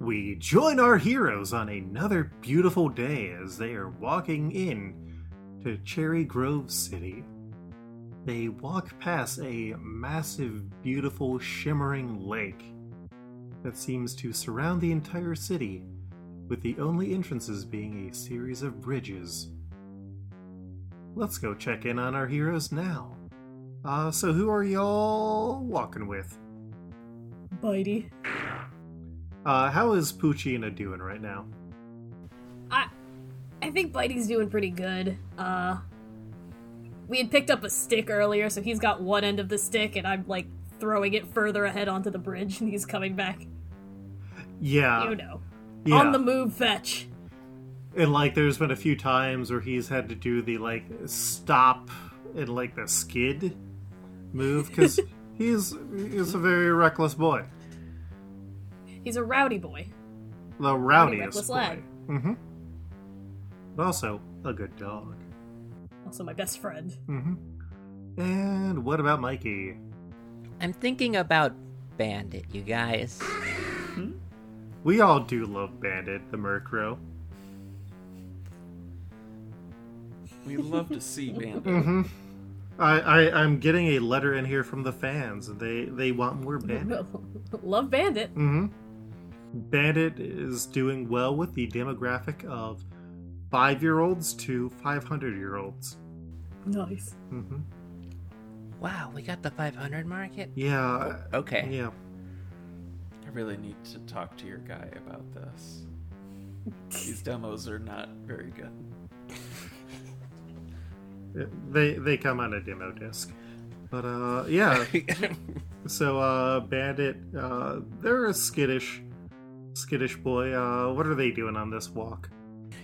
We join our heroes on another beautiful day as they are walking in to Cherry Grove City. They walk past a massive, beautiful, shimmering lake that seems to surround the entire city, with the only entrances being a series of bridges. Let's go check in on our heroes now. Uh, so who are y'all walking with? Bitey. Uh, how is Poochyena doing right now? I I think Bitey's doing pretty good. Uh we had picked up a stick earlier, so he's got one end of the stick and I'm like throwing it further ahead onto the bridge and he's coming back. Yeah. you know. yeah. On the move fetch. And like, there's been a few times where he's had to do the like stop and like the skid move because he's he's a very reckless boy, He's a rowdy boy. the rowdiest reckless boy. lad. Mm-hmm. But also a good dog. Also my best friend. Mm-hmm. And what about Mikey? I'm thinking about Bandit, you guys. We all do love Bandit, the Murkrow. We love to see Bandit. Mm-hmm. I, I I'm getting a letter in here from the fans, and they they want more Bandit. Love Bandit. Mm-hmm. Bandit is doing well with the demographic of five-year-olds to 500-year-olds. Nice. Mm-hmm. Wow, we got the 500 market? Yeah. Okay. Yeah. I really need to talk to your guy about this. These demos are not very good. They they come on a demo disc. But uh yeah. so uh Bandit uh they're a skittish skittish boy. Uh what are they doing on this walk?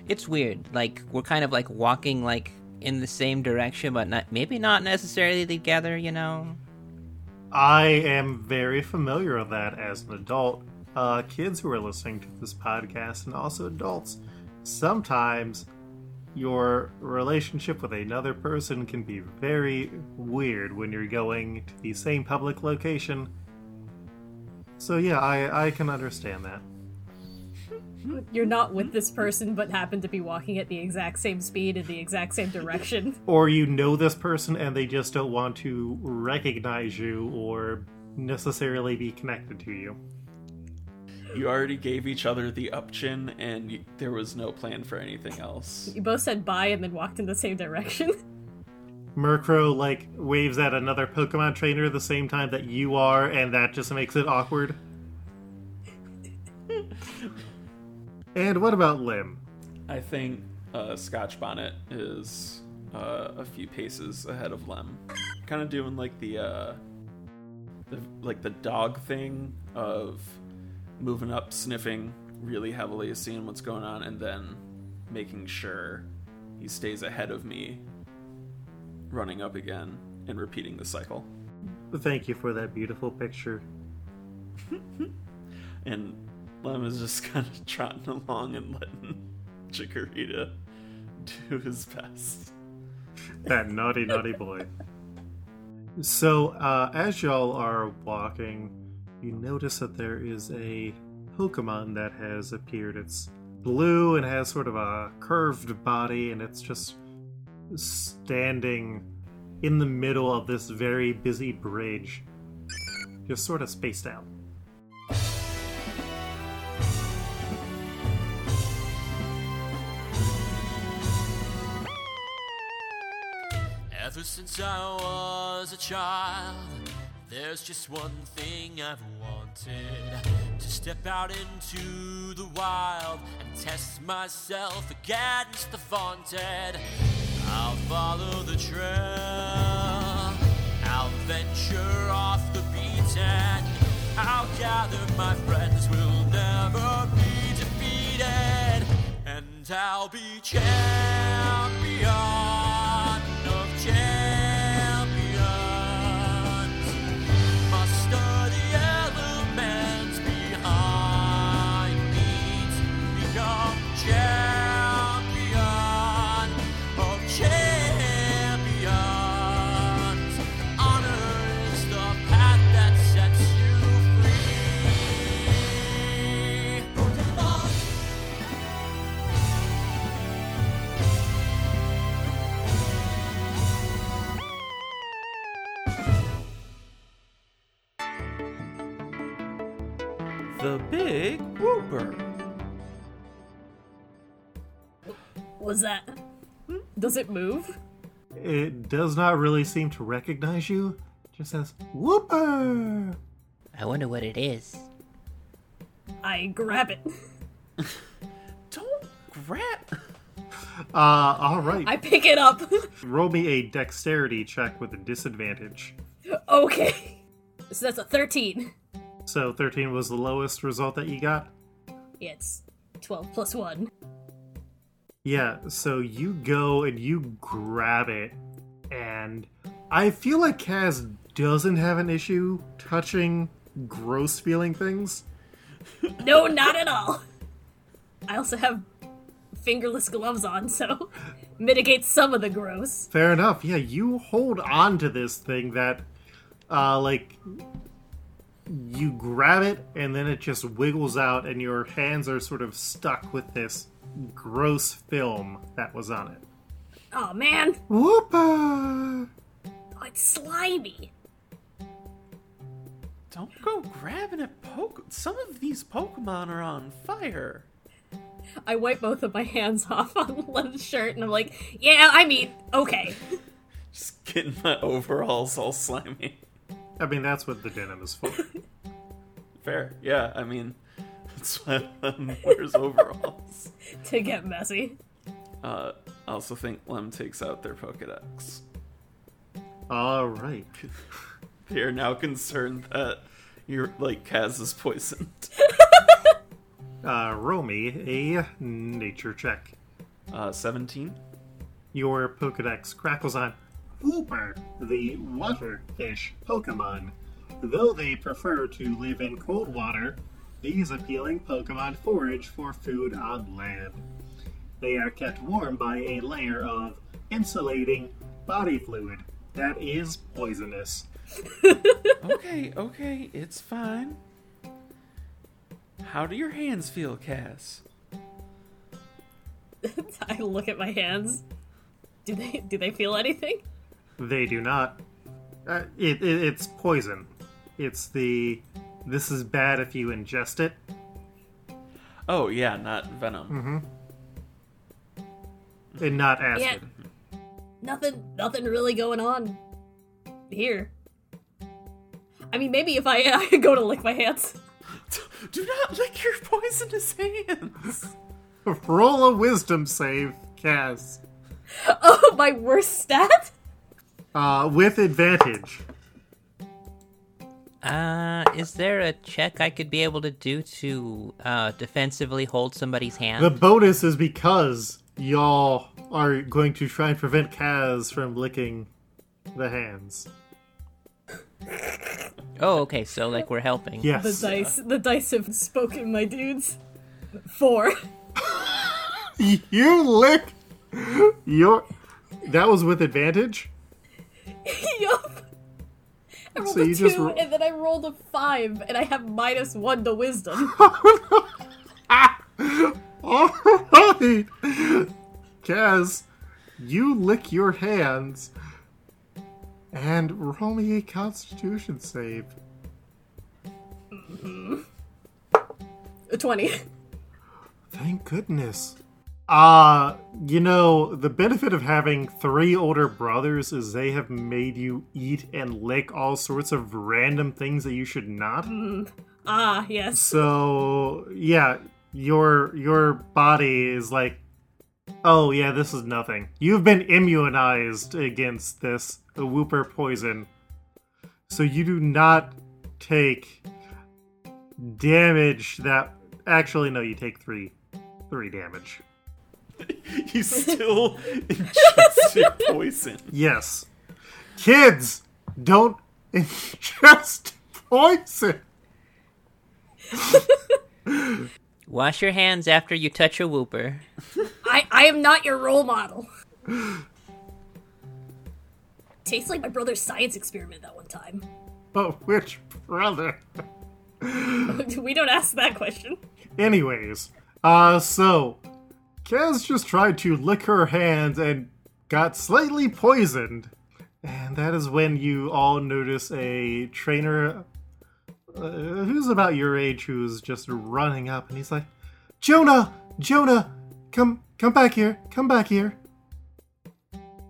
It's weird. Like, we're kind of like walking like in the same direction, but not maybe not necessarily together, you know? I am very familiar with that as an adult. Uh, kids who are listening to this podcast and also adults, sometimes your relationship with another person can be very weird when you're going to the same public location. So, yeah, I, I can understand that. You're not with this person, but happen to be walking at the exact same speed in the exact same direction. Or you know this person and they just don't want to recognize you or necessarily be connected to you. You already gave each other the up chin, and you, there was no plan for anything else. You both said bye and then walked in the same direction. Murkrow like waves at another Pokemon trainer at the same time that you are, and that just makes it awkward. And what about Lim? I think uh, Scotch Bonnet is uh, a few paces ahead of Lem. Kind of doing like the, uh, the like the dog thing of moving up, sniffing really heavily, seeing what's going on, and then making sure he stays ahead of me, running up again and repeating the cycle. Thank you for that beautiful picture. And Lem is just kind of trotting along and letting Chikorita do his best. That naughty, naughty boy. So, uh, as y'all are walking, you notice that there is a Pokemon that has appeared. It's blue and has sort of a curved body, and it's just standing in the middle of this very busy bridge, just sort of spaced out. Since I was a child, there's just one thing I've wanted to step out into the wild and test myself against the vaunted. I'll follow the trail, I'll venture off the beaten. I'll gather my friends, we'll never be defeated, and I'll be champion Was that? Does it move? It does not really seem to recognize you. It just says Wooper. I wonder what it is. I grab it. Don't grab. Uh, all right. I pick it up. Roll me a dexterity check with a disadvantage. okay. So that's a 13. So 13 was the lowest result that you got? Yeah, it's 12 plus 1. Yeah, so you go and you grab it, and I feel like Kaz doesn't have an issue touching gross feeling things. No, not at all. I also have fingerless gloves on, so mitigates some of the gross. Fair enough. Yeah, you hold on to this thing that, uh, like, you grab it and then it just wiggles out, and your hands are sort of stuck with this gross film that was on it. Oh man, Whoopa! oh, it's slimy. Don't go grabbing at poke. Some of these Pokemon are on fire. I wipe both of my hands off on Lem's shirt, and I'm like, yeah, I mean, okay. Just getting my overalls all slimy. I mean, that's what the denim is for. Fair. Yeah, I mean, that's why Lem wears overalls. to get messy. Uh, I also think Lem takes out their Pokedex. All right. They are now concerned that you're like Kaz is poisoned. Uh, roll me a nature check. Uh, 17. Your Pokedex crackles on. Wooper, the water fish Pokemon. Though they prefer to live in cold water, these appealing Pokemon forage for food on land. They are kept warm by a layer of insulating body fluid that is poisonous. Okay, okay, it's fine. How do your hands feel, Kaz? I look at my hands. Do they do they feel anything? They do not. Uh, it, it, it's poison. It's the. This is bad if you ingest it. Oh, yeah, not venom. Mm-hmm. And not acid. Nothing nothing really going on here. I mean, maybe if I, I go to lick my hands. Do not lick your poisonous hands! Roll a wisdom save, Kaz. Oh, my worst stat? Uh, with advantage. Uh, is there a check I could be able to do to uh, defensively hold somebody's hand? The bonus is because y'all are going to try and prevent Kaz from licking the hands. Oh, okay. So like we're helping. Yes. The Yes. dice the dice have spoken, my dudes. Four. You lick your. That was with advantage? yup. I rolled So a two, just and then I rolled a five, and I have minus one to wisdom. Alright! Kaz, you lick your hands and roll me a constitution save. A twenty. Thank goodness. Uh, you know, the benefit of having three older brothers is they have made you eat and lick all sorts of random things that you should not. Ah, yes. So, yeah, your your body is like, "Oh, yeah, this is nothing. You've been immunized against this Wooper poison." So you do not take damage that actually no, you take 3 3 damage. You still ingest your poison. Yes. Kids, don't ingest poison. Wash your hands after you touch a Wooper. I I am not your role model. Tastes like my brother's science experiment that one time. But which brother? we don't ask that question. Anyways, uh, so Kaz just tried to lick her hands and got slightly poisoned. And that is when you all notice a trainer uh, who's about your age who's just running up, and he's like, "Jonah, Jonah, come, come back here, come back here."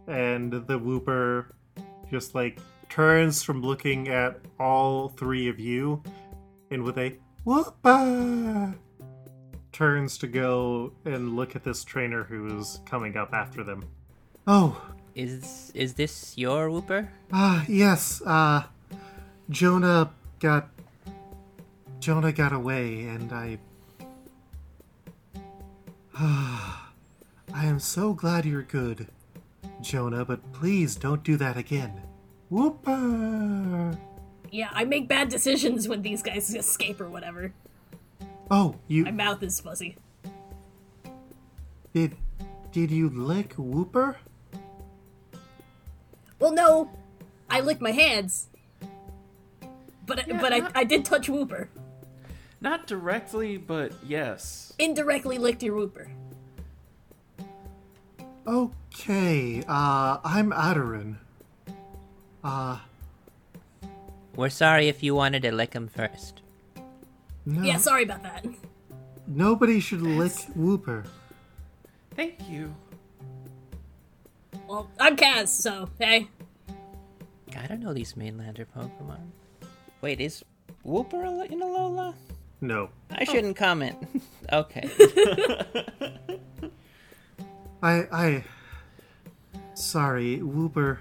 And the Wooper just like turns from looking at all three of you, and with a whoopa, turns to go and look at this trainer who's coming up after them. Oh, Is is this your Wooper? Ah, yes. Uh, Jonah got. Jonah got away, and I. I am so glad you're good, Jonah, but please don't do that again. Wooper. Yeah, I make bad decisions when these guys escape or whatever. Oh, you My mouth is fuzzy. did. Did you lick Wooper? Well, no, I licked my hands, but Yeah, but I, I did touch Wooper. Not directly, but yes. Indirectly licked your Wooper. Okay, uh, I'm Adarin. Uh, We're sorry if you wanted to lick him first. No. Yeah, sorry about that. Nobody should lick Wooper. Thank you. Well, I'm Kaz, so hey. I don't know these mainlander Pokemon. Wait, is Wooper a- in Alola? No. I shouldn't comment. okay. I I sorry, Wooper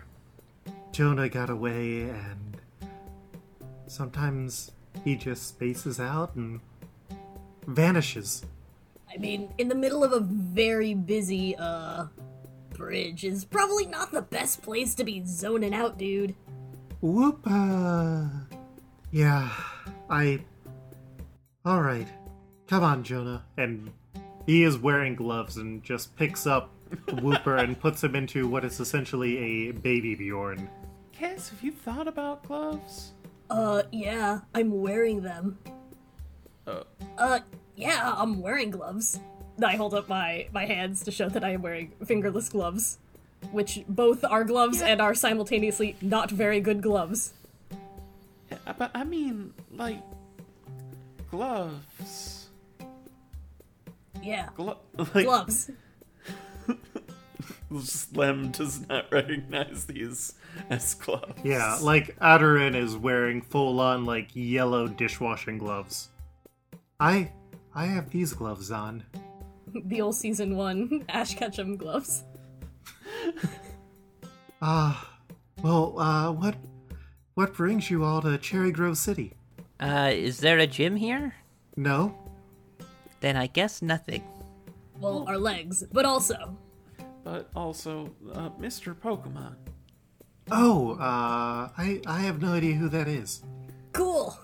Jonah got away and sometimes he just spaces out and vanishes. I mean, in the middle of a very busy uh bridge is probably not the best place to be zoning out, dude. Whoopa Yeah, I Alright. Come on, Jonah. And he is wearing gloves and just picks up Wooper and puts him into what is essentially a baby Bjorn. Kaz, have you thought about gloves? Uh, yeah, I'm wearing them. Oh, Uh, yeah, I'm wearing gloves. I hold up my my hands to show that I am wearing fingerless gloves, which both are gloves and are simultaneously not very good gloves. yeah, but I mean, like, gloves. Yeah, Glo- like, gloves. Slim does not recognize these as gloves. Yeah, like Adarin is wearing full on like yellow dishwashing gloves. I I have these gloves on. the old season one Ash Ketchum gloves. Ah, well, uh what what brings you all to Cherry Grove City? Uh, is there a gym here? No? Then I guess nothing. Well, our legs, but also But also, uh, Mr. Pokemon. Oh, uh I I have no idea who that is. cool.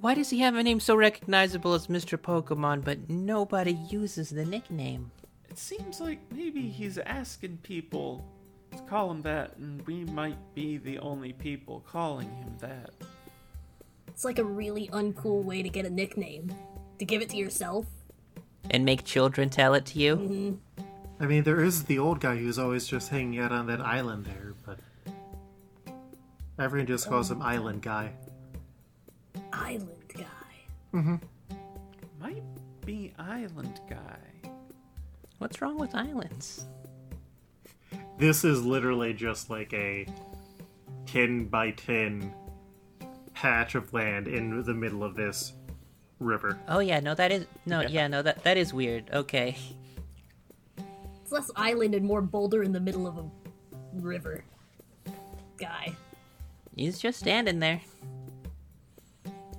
Why does he have a name so recognizable as Mr. Pokemon, but nobody uses the nickname? It seems like maybe he's asking people to call him that, and we might be the only people calling him that. It's like a really uncool way to get a nickname. To give it to yourself. And make children tell it to you? Mm-hmm. I mean, there is the old guy who's always just hanging out on that island there, but everyone just calls him Island Guy. Island guy. Mm-hmm. Might be Island Guy. What's wrong with islands? This is literally just like a 10 by 10 patch of land in the middle of this river. Oh yeah, no, that is no, Yeah. yeah, no, that that is weird. Okay, It's less island and more boulder in the middle of a river. Guy. he's just standing there.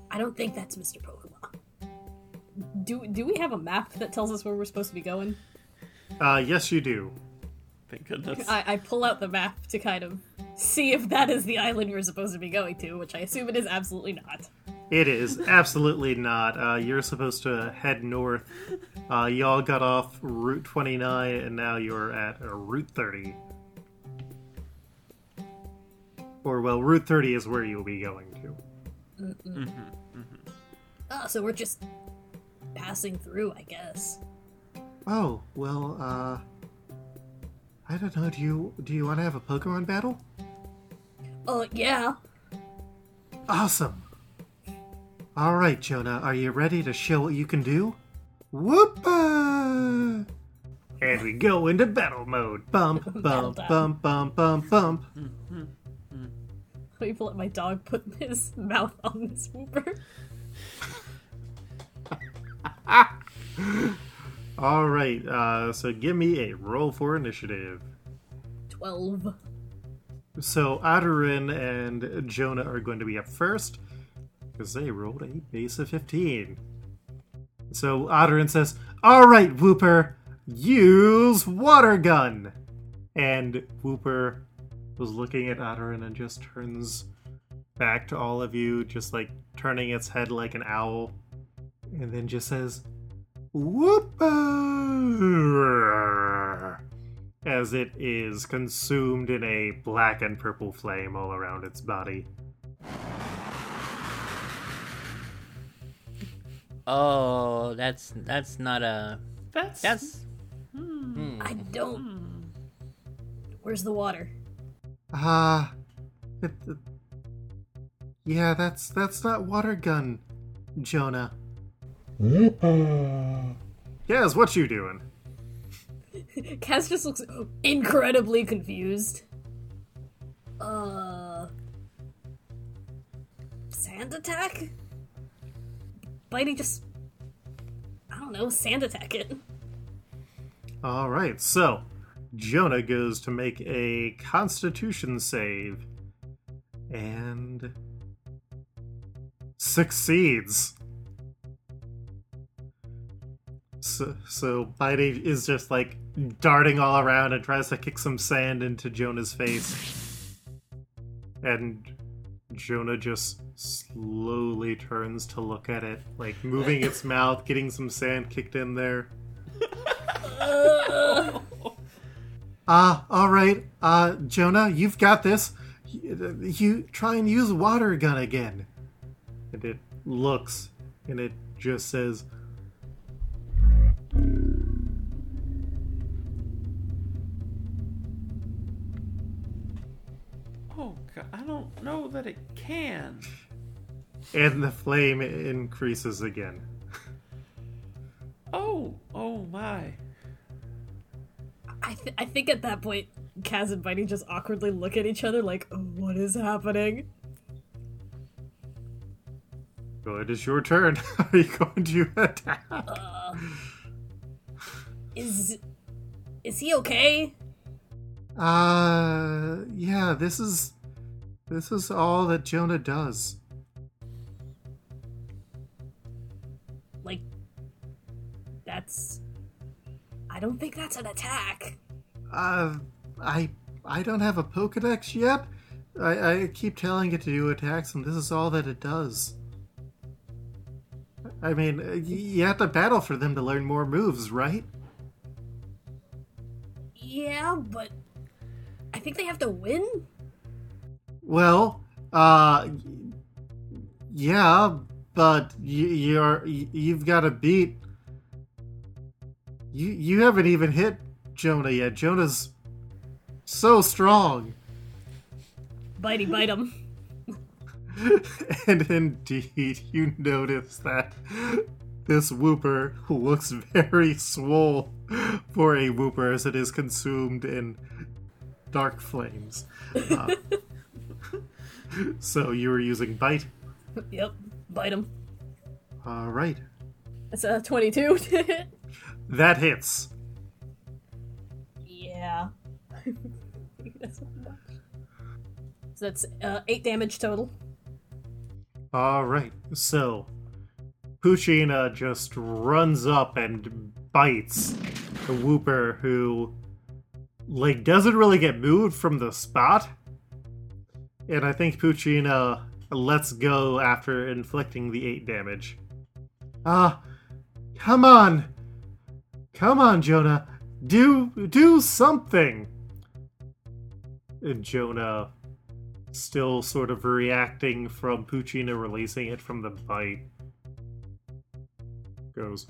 I don't think that's Mr. Pokemon. Do do we have a map that tells us where we're supposed to be going? Uh, yes, you do. Thank goodness. I, I pull out the map to kind of see if that is the island we're supposed to be going to, which I assume it is absolutely not. It is absolutely not. Uh, you're supposed to head north. Uh, y'all got off Route 29, and now you're at uh, Route 30. Or, well, Route 30 is where you'll be going to. Oh, so we're just passing through, I guess. Oh, well, uh. I don't know. Do you do you want to have a Pokemon battle? Oh, yeah. Awesome. All right, Jonah, are you ready to show what you can do? Whoop! And we go into battle mode. Bump, Battle bump, time. bump, bump, bump, bump. Let me let my dog put his mouth on this Wooper. All right, uh, so give me a roll for initiative. 12. So Adorin and Jonah are going to be up first because they rolled a base of 15. So Adorin says, All right, Wooper, use water gun. And Wooper was looking at Adorin and just turns back to all of you, just like turning its head like an owl, and then just says, Wooper! As it is consumed in a black and purple flame all around its body. Oh, that's that's not a That's that's. Hmm. I don't. Where's the water? Ah, it, it- yeah, that's that's not water gun, Jonah. yes, what you doing? Kaz just looks incredibly confused. Uh. Sand attack? Bitey just. I don't know, sand attack it. All right, so Jonah goes to make a Constitution save, and succeeds. So, so Bitey is just like darting all around and tries to kick some sand into Jonah's face, and Jonah just slowly turns to look at it, like moving its mouth, getting some sand kicked in there. Ah, all right. Uh, Jonah, you've got this. You, you try and use water gun again. And it looks, and it just says, Oh god, I don't know that it can. And the flame increases again. Oh, oh my. I, th- I think at that point, Kaz and Bitey just awkwardly look at each other like, what is happening? Well, it is your turn. Are you going to attack? Is. Is he okay? Uh, yeah. This is, this is all that Jonah does. That's. I don't think that's an attack. Uh, I I don't have a Pokedex yet. I, I keep telling it to do attacks, and this is all that it does. I mean, you have to battle for them to learn more moves, right? Yeah, but. I think they have to win? Well, uh, yeah, but y- you're you've got to beat. You you haven't even hit Jonah yet. Jonah's so strong. Bitey bite him. and indeed, you notice that this Wooper looks very swole for a Wooper as it is consumed in dark flames. Uh, so you were using bite. Yep, bite him. All right, That's a 22. that hits. yeah. that's. So that's uh, 8 damage total. All right, so Poochyena just runs up and bites the Wooper, who like doesn't really get moved from the spot, and I think Poochyena lets go after inflicting the eight damage. Ah, come on, come on, Jonah, do do something. And Jonah still sort of reacting from Poochyena releasing it from the bite. Goes.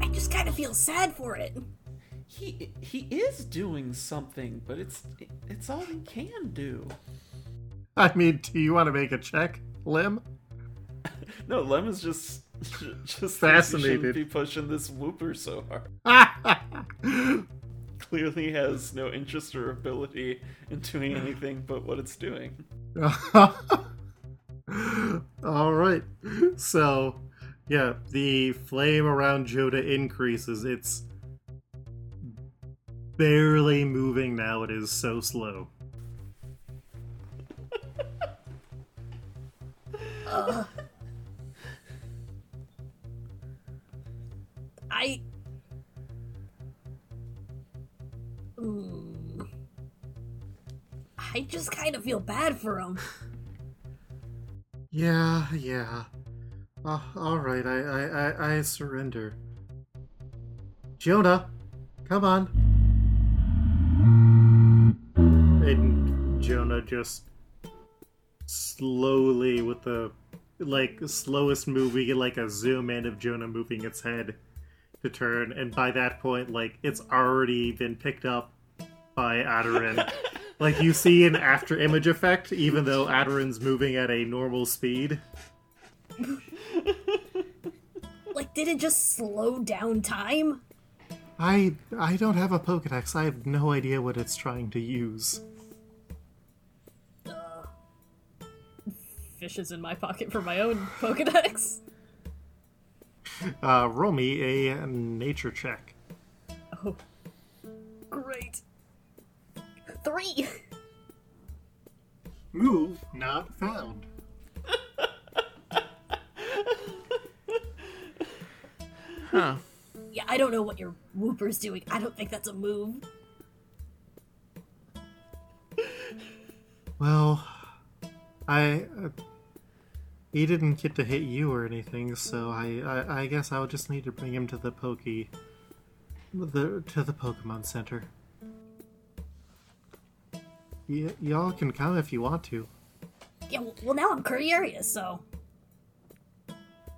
I just kind of feel sad for it. he he is doing something, but it's it's all he can do. I mean, do you want to make a check, Lim? No, Lem is just just Fascinated. Be pushing this Wooper so hard. Clearly has no interest or ability in doing anything but what it's doing. All right. So, yeah, the flame around Joda increases. It's barely moving now. It is so slow. I. Hmm. I just kind of feel bad for him. Yeah, yeah. Uh, all right, I, I, I, I surrender. Jonah, come on. And Jonah just slowly, with the like slowest move, we get like a zoom in of Jonah moving its head to turn, and by that point, like it's already been picked up by Adarin. like you see an after image effect, even though Adarin's moving at a normal speed. Like, did it just slow down time? I I don't have a Pokedex. I have no idea what it's trying to use. Fishes in my pocket for my own Pokedex. Uh, roll me a nature check. Oh, great. Three. Move not found. Huh. Yeah, I don't know what your Wooper's doing. I don't think that's a move. Well, I he didn't get to hit you or anything, so I, I I guess I'll just need to bring him to the Poke the to the Pokemon Center. Y- y'all can come if you want to. Yeah, well, well now I'm curious, so.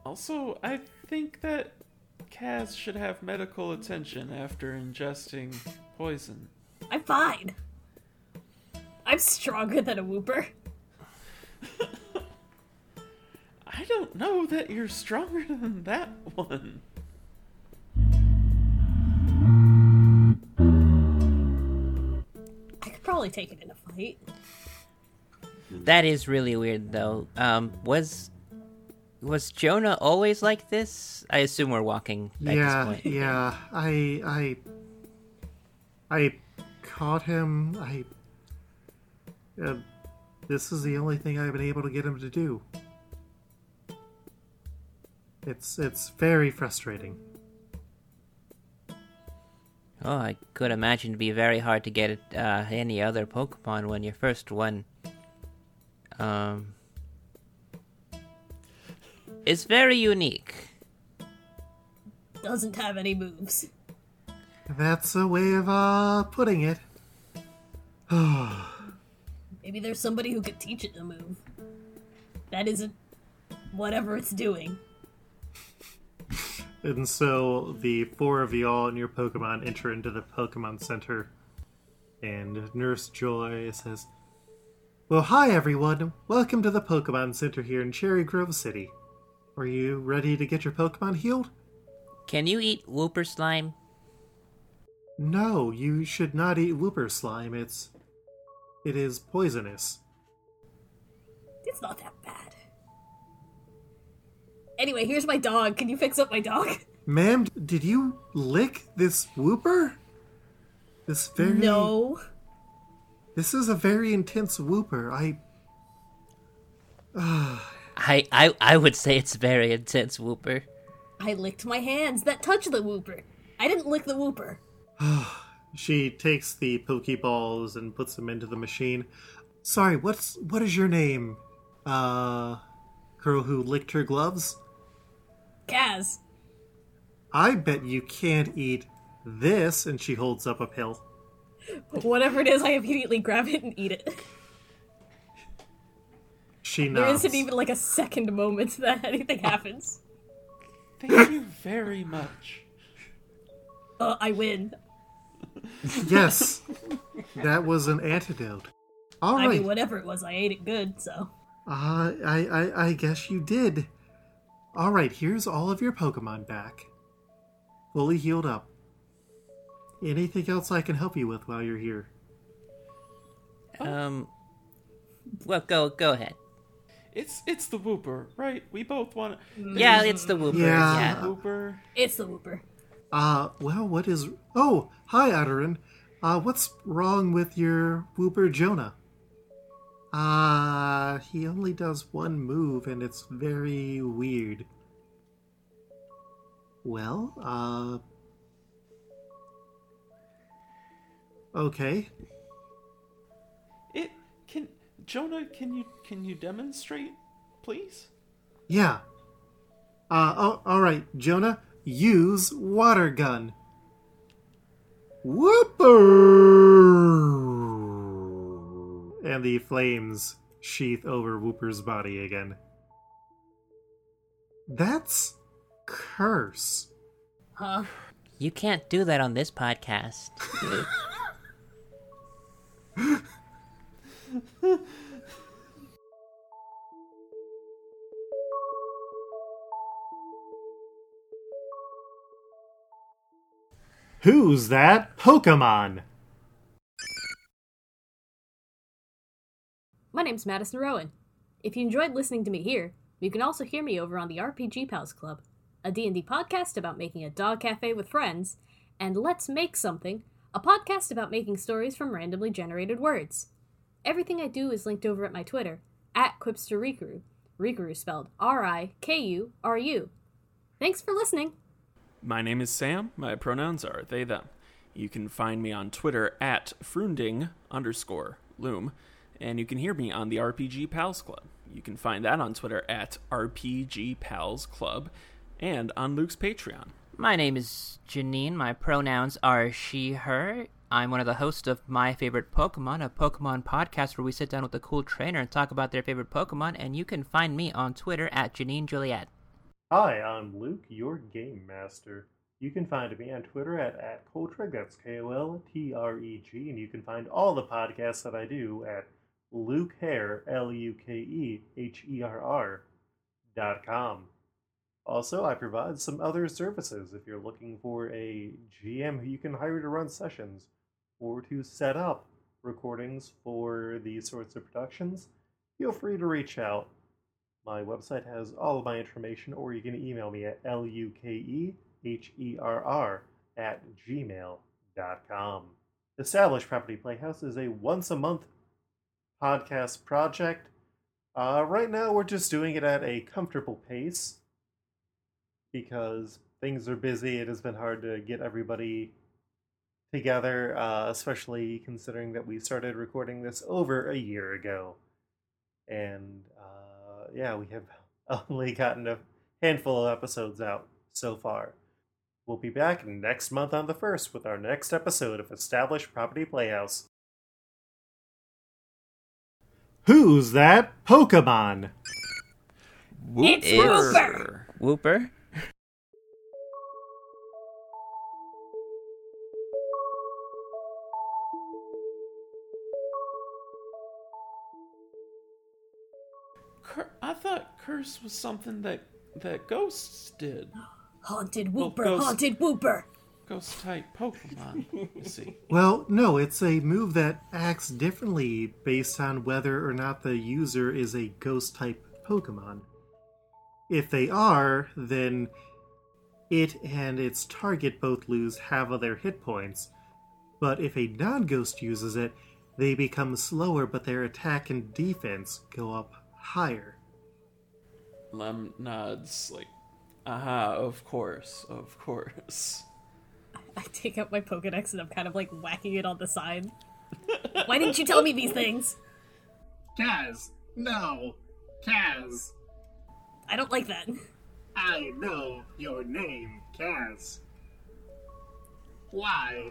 Also, I think that Kaz should have medical attention after ingesting poison. I'm fine. I'm stronger than a Wooper. I don't know that you're stronger than that one. I could probably take it in a fight. That is really weird, though. Um, was was Jonah always like this? I assume we're walking at yeah, this point. yeah. I I I caught him. I uh, this is the only thing I've been able to get him to do. It's it's very frustrating. Oh, I could imagine it'd be very hard to get uh, any other Pokemon when your first one. Um, it's very unique. Doesn't have any moves. That's a way of uh putting it. Maybe there's somebody who could teach it to move. That isn't whatever it's doing. And so the four of y'all and your Pokemon enter into the Pokemon Center. And Nurse Joy says, Well, hi everyone. Welcome to the Pokemon Center here in Cherry Grove City. Are you ready to get your Pokemon healed? Can you eat Wooper slime? No, you should not eat Wooper slime. It's. It is poisonous. It's not that bad. Anyway, here's my dog. Can you fix up my dog? Ma'am, did you lick this Wooper? This very. No. This is a very intense Wooper. I. I, I I would say it's very intense, Wooper. I licked my hands that touch the Wooper. I didn't lick the Wooper. She takes the Pokeballs and puts them into the machine. Sorry, what's what is your name? Uh, girl who licked her gloves. Kaz. I bet you can't eat this. And she holds up a pill. Whatever it is, I immediately grab it and eat it. She There nods. isn't even like a second moment that anything happens. Thank you very much. Uh, I win. Yes, that was an antidote. All I right. mean, whatever it was, I ate it good, so. Uh, I, I, I guess you did. All right, here's all of your Pokemon back, fully healed up. Anything else I can help you with while you're here? Um, well, go go ahead. It's it's the Wooper, right? We both want Yeah, it's the Wooper. Yeah. Yeah. Wooper. It's the Wooper. Uh, well, what is? Oh, hi, Otterin. Uh, what's wrong with your Wooper Jonah? Uh, he only does one move, and it's very weird. Well, uh. Okay. It can Jonah. Can you can you demonstrate, please? Yeah. Uh, oh, all right, Jonah, use water gun. Wooper! And the flames sheath over Wooper's body again. That's curse. Huh? You can't do that on this podcast. Who's that Pokemon? My name's Madison Rowan. If you enjoyed listening to me here, you can also hear me over on the RPG Pals Club, a D&D podcast about making a dog cafe with friends, and Let's Make Something, a podcast about making stories from randomly generated words. Everything I do is linked over at my Twitter, at QuipsterRikuru. Rikuru spelled R-I-K-U-R-U. Thanks for listening! My name is Sam. My pronouns are they, them. You can find me on Twitter at Frunding underscore loom, and you can hear me on the RPG Pals Club. You can find that on Twitter at RPG Pals Club and on Luke's Patreon. My name is Janine. My pronouns are she, her. I'm one of the hosts of My Favorite Pokemon, a Pokemon podcast where we sit down with a cool trainer and talk about their favorite Pokemon, and you can find me on Twitter at Janine Juliet. Hi, I'm Luke, your game master. You can find me on Twitter at, at Koltreg, that's K O L T R E G, and you can find all the podcasts that I do at Luke Herr, L U K E H E R R, dot com. Also, I provide some other services if you're looking for a GM who you can hire to run sessions or to set up recordings for these sorts of productions. Feel free to reach out. My website has all of my information, or you can email me at lukeherr at gmail.com. Established Property Playhouse is a once a month podcast project. Uh, right now, we're just doing it at a comfortable pace because things are busy. It has been hard to get everybody together, uh, especially considering that we started recording this over a year ago. And uh, yeah, we have only gotten a handful of episodes out so far. We'll be back next month on the 1st with our next episode of Established Property Playhouse. Who's that Pokemon? It's Is- Wooper! Wooper? Cur- I thought curse was something that that ghosts did. Haunted Well, Wooper! ghost- Haunted Wooper! Ghost type Pokemon. you see. Well, no, it's a move that acts differently based on whether or not the user is a ghost type Pokemon. If they are, then it and its target both lose half of their hit points. But if a non ghost uses it, they become slower, but their attack and defense go up higher. Lem nods like, aha, of course, of course. I take out my Pokedex and I'm kind of like whacking it on the side. Why didn't you tell me these things? Kaz, no. Kaz, I don't like that. I know your name, Kaz. Why?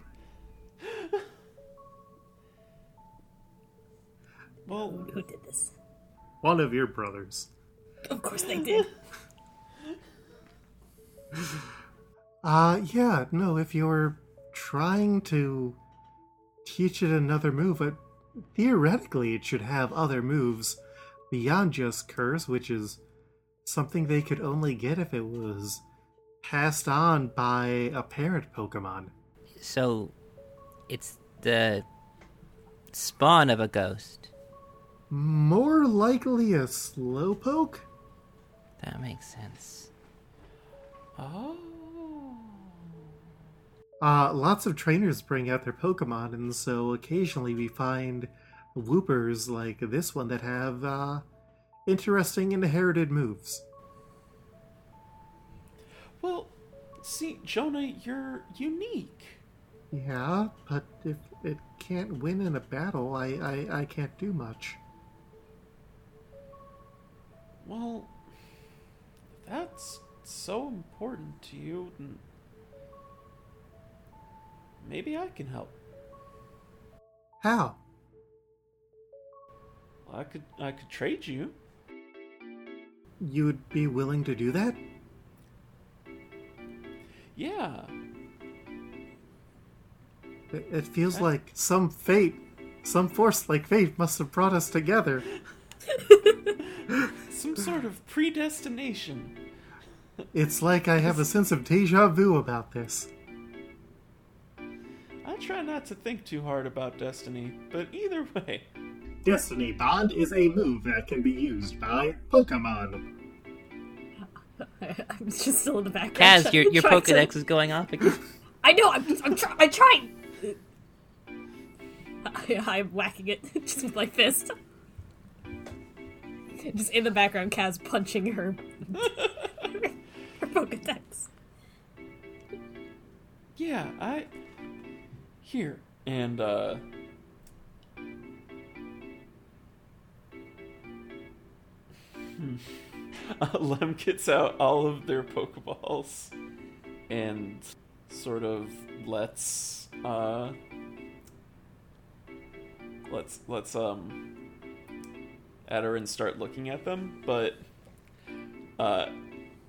Well, Who did this? One of your brothers. Of course they did. Uh, yeah, no, if you're trying to teach it another move, but theoretically it should have other moves beyond just curse, which is something they could only get if it was passed on by a parent Pokemon. So, it's the spawn of a ghost. More likely a Slowpoke? That makes sense. Oh. Uh, lots of trainers bring out their Pokemon, and so occasionally we find Woopers like this one that have uh, interesting inherited moves. Well, see, Jonah, you're unique. Yeah, but if it can't win in a battle, I, I, I can't do much. Well, if that's so important to you, then maybe I can help. How? I could I could trade you. You'd be willing to do that? Yeah. It, it feels like some fate, some force like fate must have brought us together. Some sort of predestination. It's like I have a sense of deja vu about this. I try not to think too hard about destiny, but either way. Destiny Bond is a move that can be used by Pokemon. I'm just still in the background. Kaz, your, your trying to- Pokedex is going off again. I know. I'm. I'm. Try- I'm trying. I, I'm whacking it just with my fist. Just in the background, Kaz punching her. her Pokedex. Yeah, I here and uh Lem gets out all of their Pokeballs and sort of lets uh let's let's um Adarin start looking at them, but uh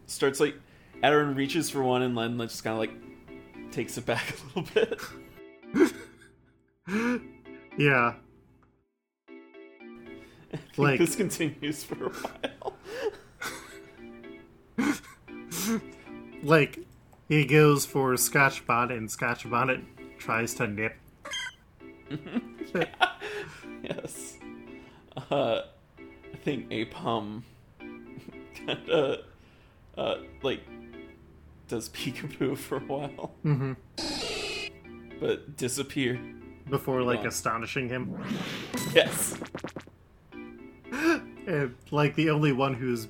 starts like Adarin reaches for one and Len just kind of like takes it back a little bit. Yeah, Like- this continues for a while. like he goes for Scotch Bonnet, and Scotch Bonnet tries to nip. yes. Uh, I think Aipom kind of uh like does peekaboo for a while, mm-hmm. but disappeared. Before like Yeah. astonishing him, Yes. and like the only one who's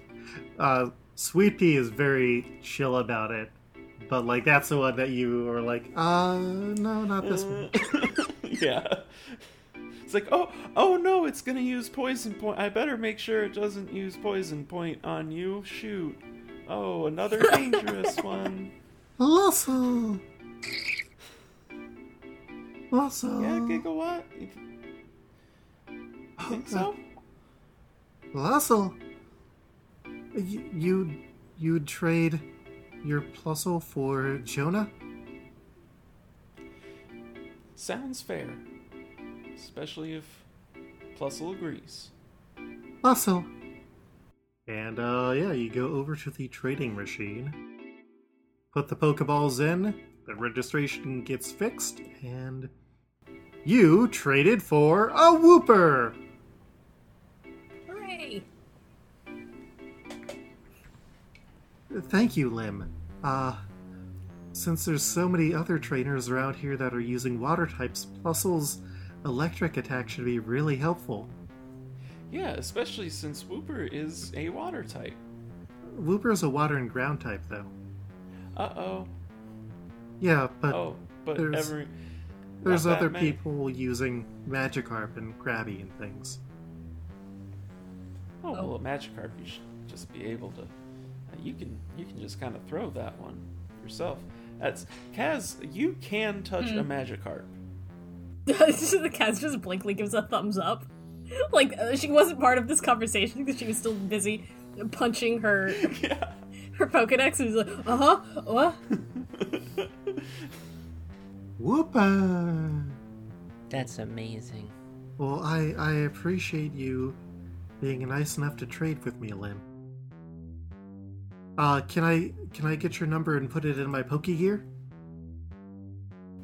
uh, Sweet Pea is very chill about it, but like that's the one that you are like, uh, no, not this one. yeah. It's like, oh, oh no, it's gonna use poison point. I better make sure it doesn't use poison point on you. Shoot. Oh, another dangerous one. Lasso, Lasso, Yeah, Gigawatt. You think so? Lasso. You you you'd trade your Plusle for Jonah? Sounds fair. Especially if Plusle agrees. Lasso. And uh yeah, you go over to the trading machine. Put the Pokeballs in, the registration gets fixed, and you traded for a Wooper! Hooray! Thank you, Lim. Uh, since there's so many other trainers around here that are using water types, Plusle's electric attack should be really helpful. Yeah, especially since Wooper is a water type. Wooper's a water and ground type, though. Uh oh. Yeah, but Oh, but there's- every. there's other many. people using Magikarp and Krabby and things. Oh, well, a Magikarp, you should just be able to. uh, You can you can just kind of throw that one yourself. That's Kaz. You can touch a Magikarp. the Kaz just blankly gives a thumbs up. Like uh, she wasn't part of this conversation because she was still busy punching her yeah. her Pokedex and was like, uh huh, what? Whoopa! That's amazing. Well, I, I appreciate you being nice enough to trade with me, Lim. Uh, can I can I get your number and put it in my Pokegear?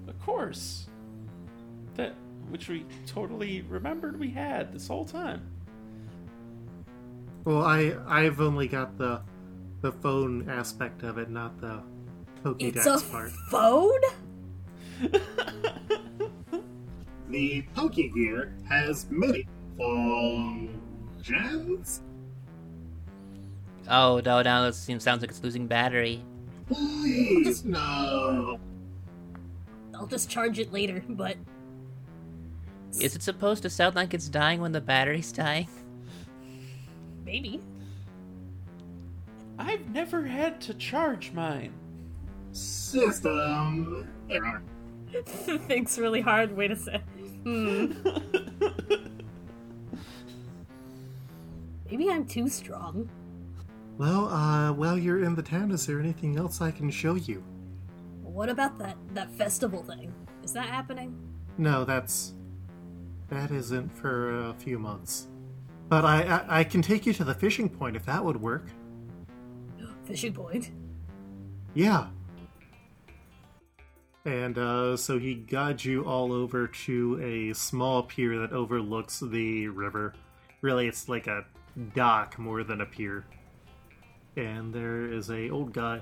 Of course. That which we totally remembered we had this whole time. Well, I I've only got the the phone aspect of it, not the It's a Pokédex part. phone? The Pokegear has many functions. Oh no, now it seems sounds like it's losing battery. Please, no. I'll just charge it later, but Is it supposed to sound like it's dying when the battery's dying? maybe. I've never had to charge mine. System error. Thinks really hard. Wait a sec. Hmm. Maybe I'm too strong. Well, uh, while you're in the town, is there anything else I can show you? What about that that festival thing? Is that happening? No, that's that isn't for a few months. But I, I I can take you to the fishing point if that would work. Fishing point. Yeah. And uh, so he guides you all over to a small pier that overlooks the river. Really, it's like a dock more than a pier. And there is a old guy.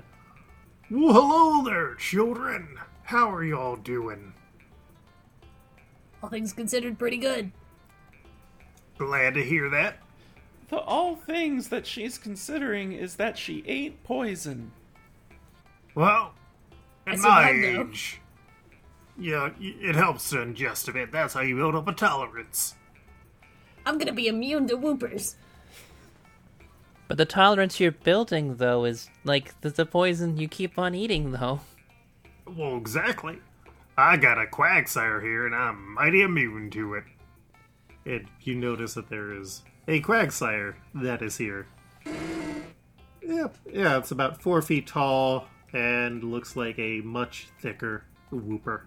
Well, hello there, children. How are y'all doing? All things considered, pretty good. Glad to hear that. The all things that she's considering is that she ate poison. Well, I at my age, yeah, it helps to ingest a bit. That's how you build up a tolerance. I'm gonna be immune to Woopers. But the tolerance you're building, though, is like the, the poison you keep on eating, though. Well, exactly. I got a quagsire here, and I'm mighty immune to it. And you notice that there is a quagsire that is here. Yep, yeah, it's about four feet tall and looks like a much thicker Wooper.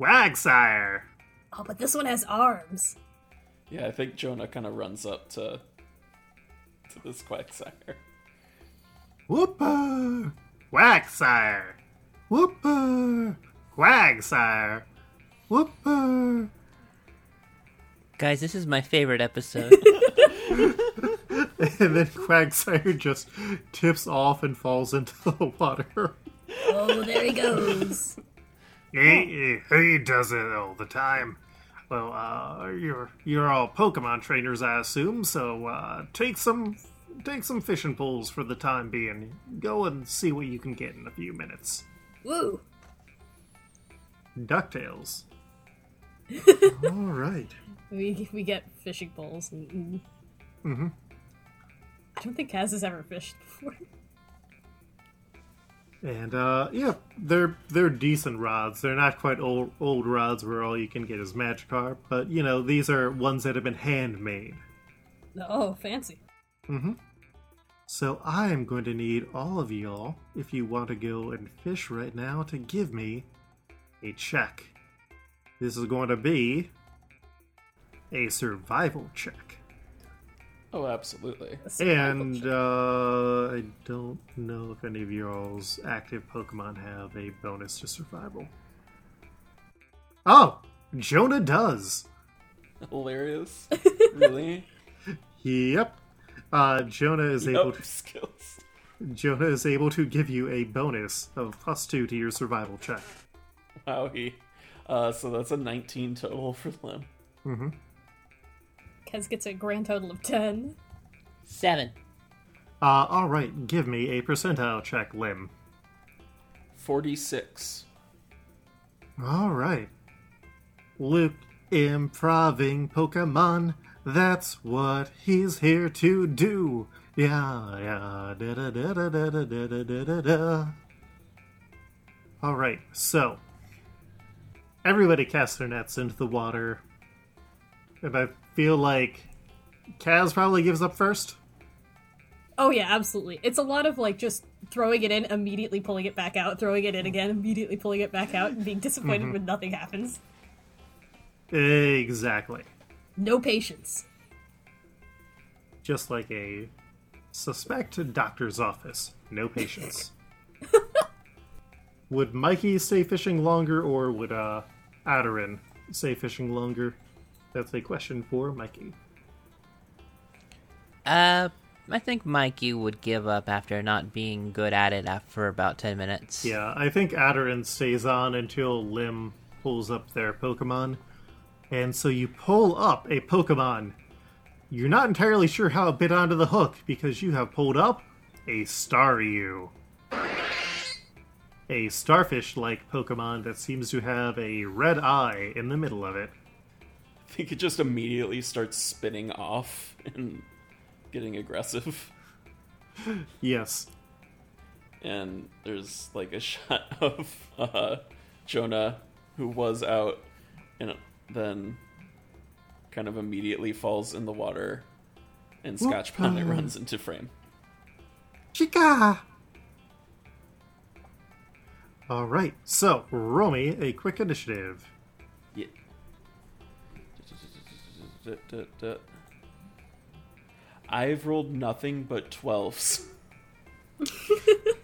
Quagsire! Oh, but this one has arms. Yeah, I think Jonah kind of runs up to to this quagsire. Wooper! Quagsire! Wooper! Quagsire! Wooper! Guys, this is my favorite episode. And then Quagsire just tips off and falls into the water. Oh, there he goes. he, he does it all the time. Well, uh, you're you're all Pokemon trainers, I assume. So uh, take some take some fishing poles for the time being. Go and see what you can get in a few minutes. Woo. Ducktales. all right. We we get fishing poles. And, mm-hmm. I don't think Kaz has ever fished before. And uh, yeah, they're they're decent rods. They're not quite old old rods where all you can get is Magikarp, but you know these are ones that have been handmade. Oh, fancy. So I am going to need all of y'all, if you want to go and fish right now, to give me a check. This is going to be a survival check. Oh, absolutely. And uh, I don't know if any of y'all's active Pokemon have a bonus to survival. Oh, Jonah does. Hilarious. really? Yep. Uh, Jonah is able to skills. Jonah is able to give you a bonus of plus two to your survival check. Wowie. Uh, so that's a 19 total for Lim. Kaz gets a grand total of 10. Seven. Uh, all right, give me a percentile check, Lim. 46. All right. Luke improving Pokemon. That's what he's here to do. Yeah, yeah. Da da da da da da da da da da da. All right, so everybody casts their nets into the water, and I feel like Kaz probably gives up first. Oh yeah, absolutely. It's a lot of like just throwing it in, immediately pulling it back out, throwing it in again, immediately pulling it back out, and being disappointed when nothing happens. Exactly. No patience. Just like a suspect doctor's office. No patience. would Mikey stay fishing longer, or would uh, Aderin stay fishing longer? That's a question for Mikey. Uh, I think Mikey would give up after not being good at it after about 10 minutes. Yeah, I think Aderin stays on until Lim pulls up their Pokemon. And so you pull up a Pokemon. You're not entirely sure how it bit onto the hook because you have pulled up a Staryu. A starfish like Pokemon that seems to have a red eye in the middle of it. I think it just immediately starts spinning off and getting aggressive. Yes. And there's like a shot of uh, Jonah, who was out, and then kind of immediately falls in the water, and Scotch Bonnet runs into frame. Chica! Alright, so, Romy, a quick initiative. Yeah. I've rolled nothing but 12s.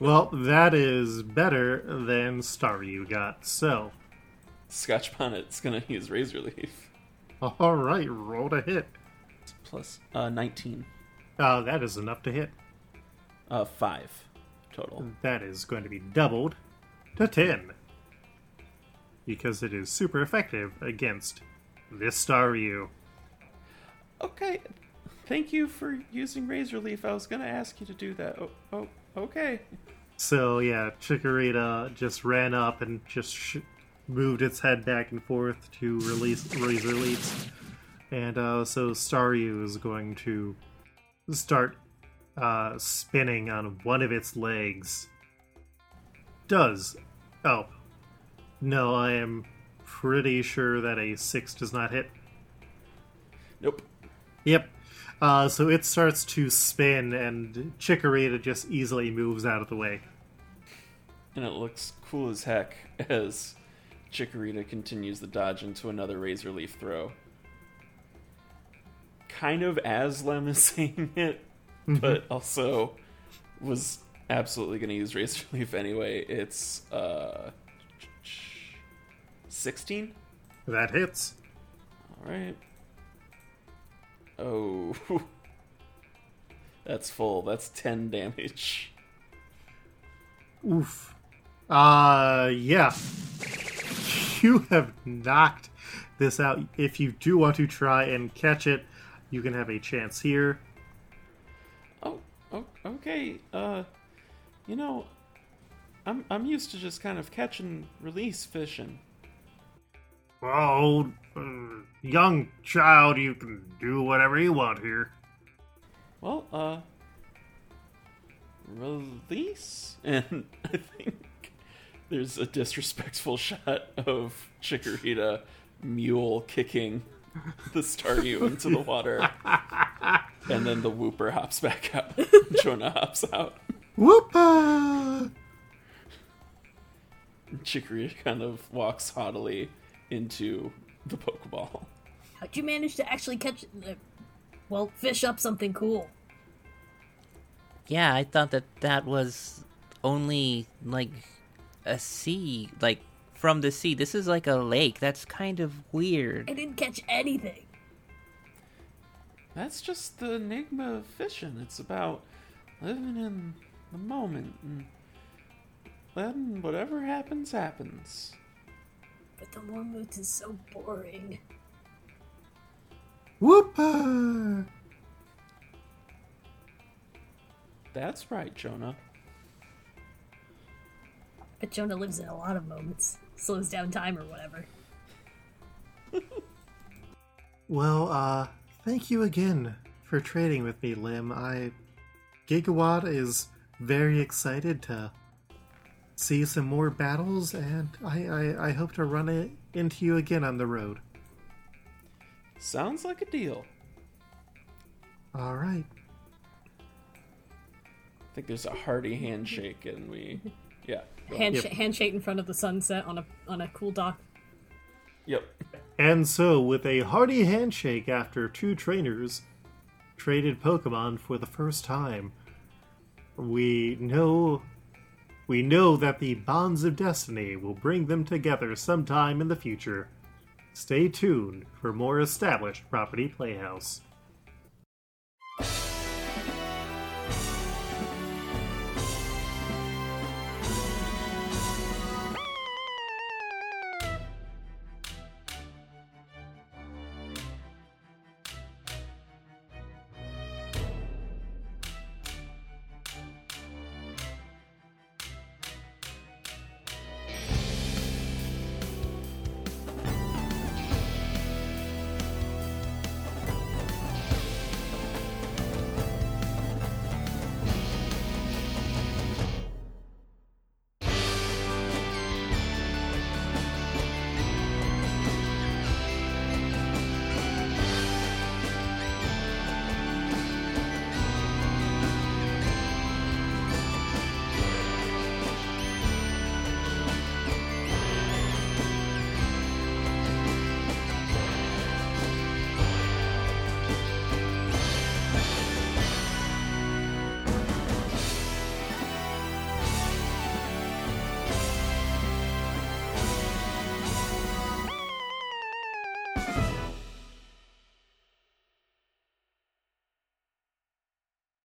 Well, that is better than Staryu got, so. Scotch Bonnet's gonna use Razor Leaf. Alright, roll to hit. Plus uh, 19. Uh, that is enough to hit. Uh, 5 total. That is going to be doubled to 10. Because it is super effective against this Staryu. Okay. Thank you for using Razor Leaf. I was gonna ask you to do that. Oh, oh okay. So, yeah, Chikorita just ran up and just sh- moved its head back and forth to release Razor Leaps. And uh, so Staryu is going to start uh, spinning on one of its legs. Does. Oh. No, I am pretty sure that a 6 does not hit. Nope. Yep. Uh, so it starts to spin, and Chikorita just easily moves out of the way. And it looks cool as heck as Chikorita continues the dodge into another Razor Leaf throw. Kind of as Lem is saying it, but also was absolutely going to use Razor Leaf anyway. It's uh, 16? That hits. All right. Oh. That's full. That's 10 damage. Oof. Uh, yeah. You have knocked this out. If you do want to try and catch it, you can have a chance here. Oh, oh okay. Uh, you know, I'm I'm used to just kind of catch and release fishing. Oh, uh, young child, you can do whatever you want here. Well, uh, release, and I think there's a disrespectful shot of Chikorita mule kicking the Staryu into the water, and then the Wooper hops back up. Jonah hops out. Whoopa! Chikorita kind of walks haughtily into the Pokeball. How'd you manage to actually catch, uh, well, fish up something cool? Yeah, I thought that that was only like a sea, like from the sea. This is like a lake. That's kind of weird. I didn't catch anything. That's just the enigma of fishing. It's about living in the moment and letting whatever happens happens. But the Mormont is so boring. Whoopa! That's right, Jonah. But Jonah lives in a lot of moments. Slows down time or whatever. Well, uh, thank you again for trading with me, Lim. I. Gigawatt is very excited to see some more battles, and I, I, I hope to run it into you again on the road. Sounds like a deal. All right. I think there's a hearty handshake, and we, yeah. go on. Handsh- Yep. Handshake in front of the sunset on a on a cool dock. Yep. And so, with a hearty handshake after two trainers traded Pokemon for the first time, we know we know that the bonds of destiny will bring them together sometime in the future. Stay tuned for more established Property Playhouse.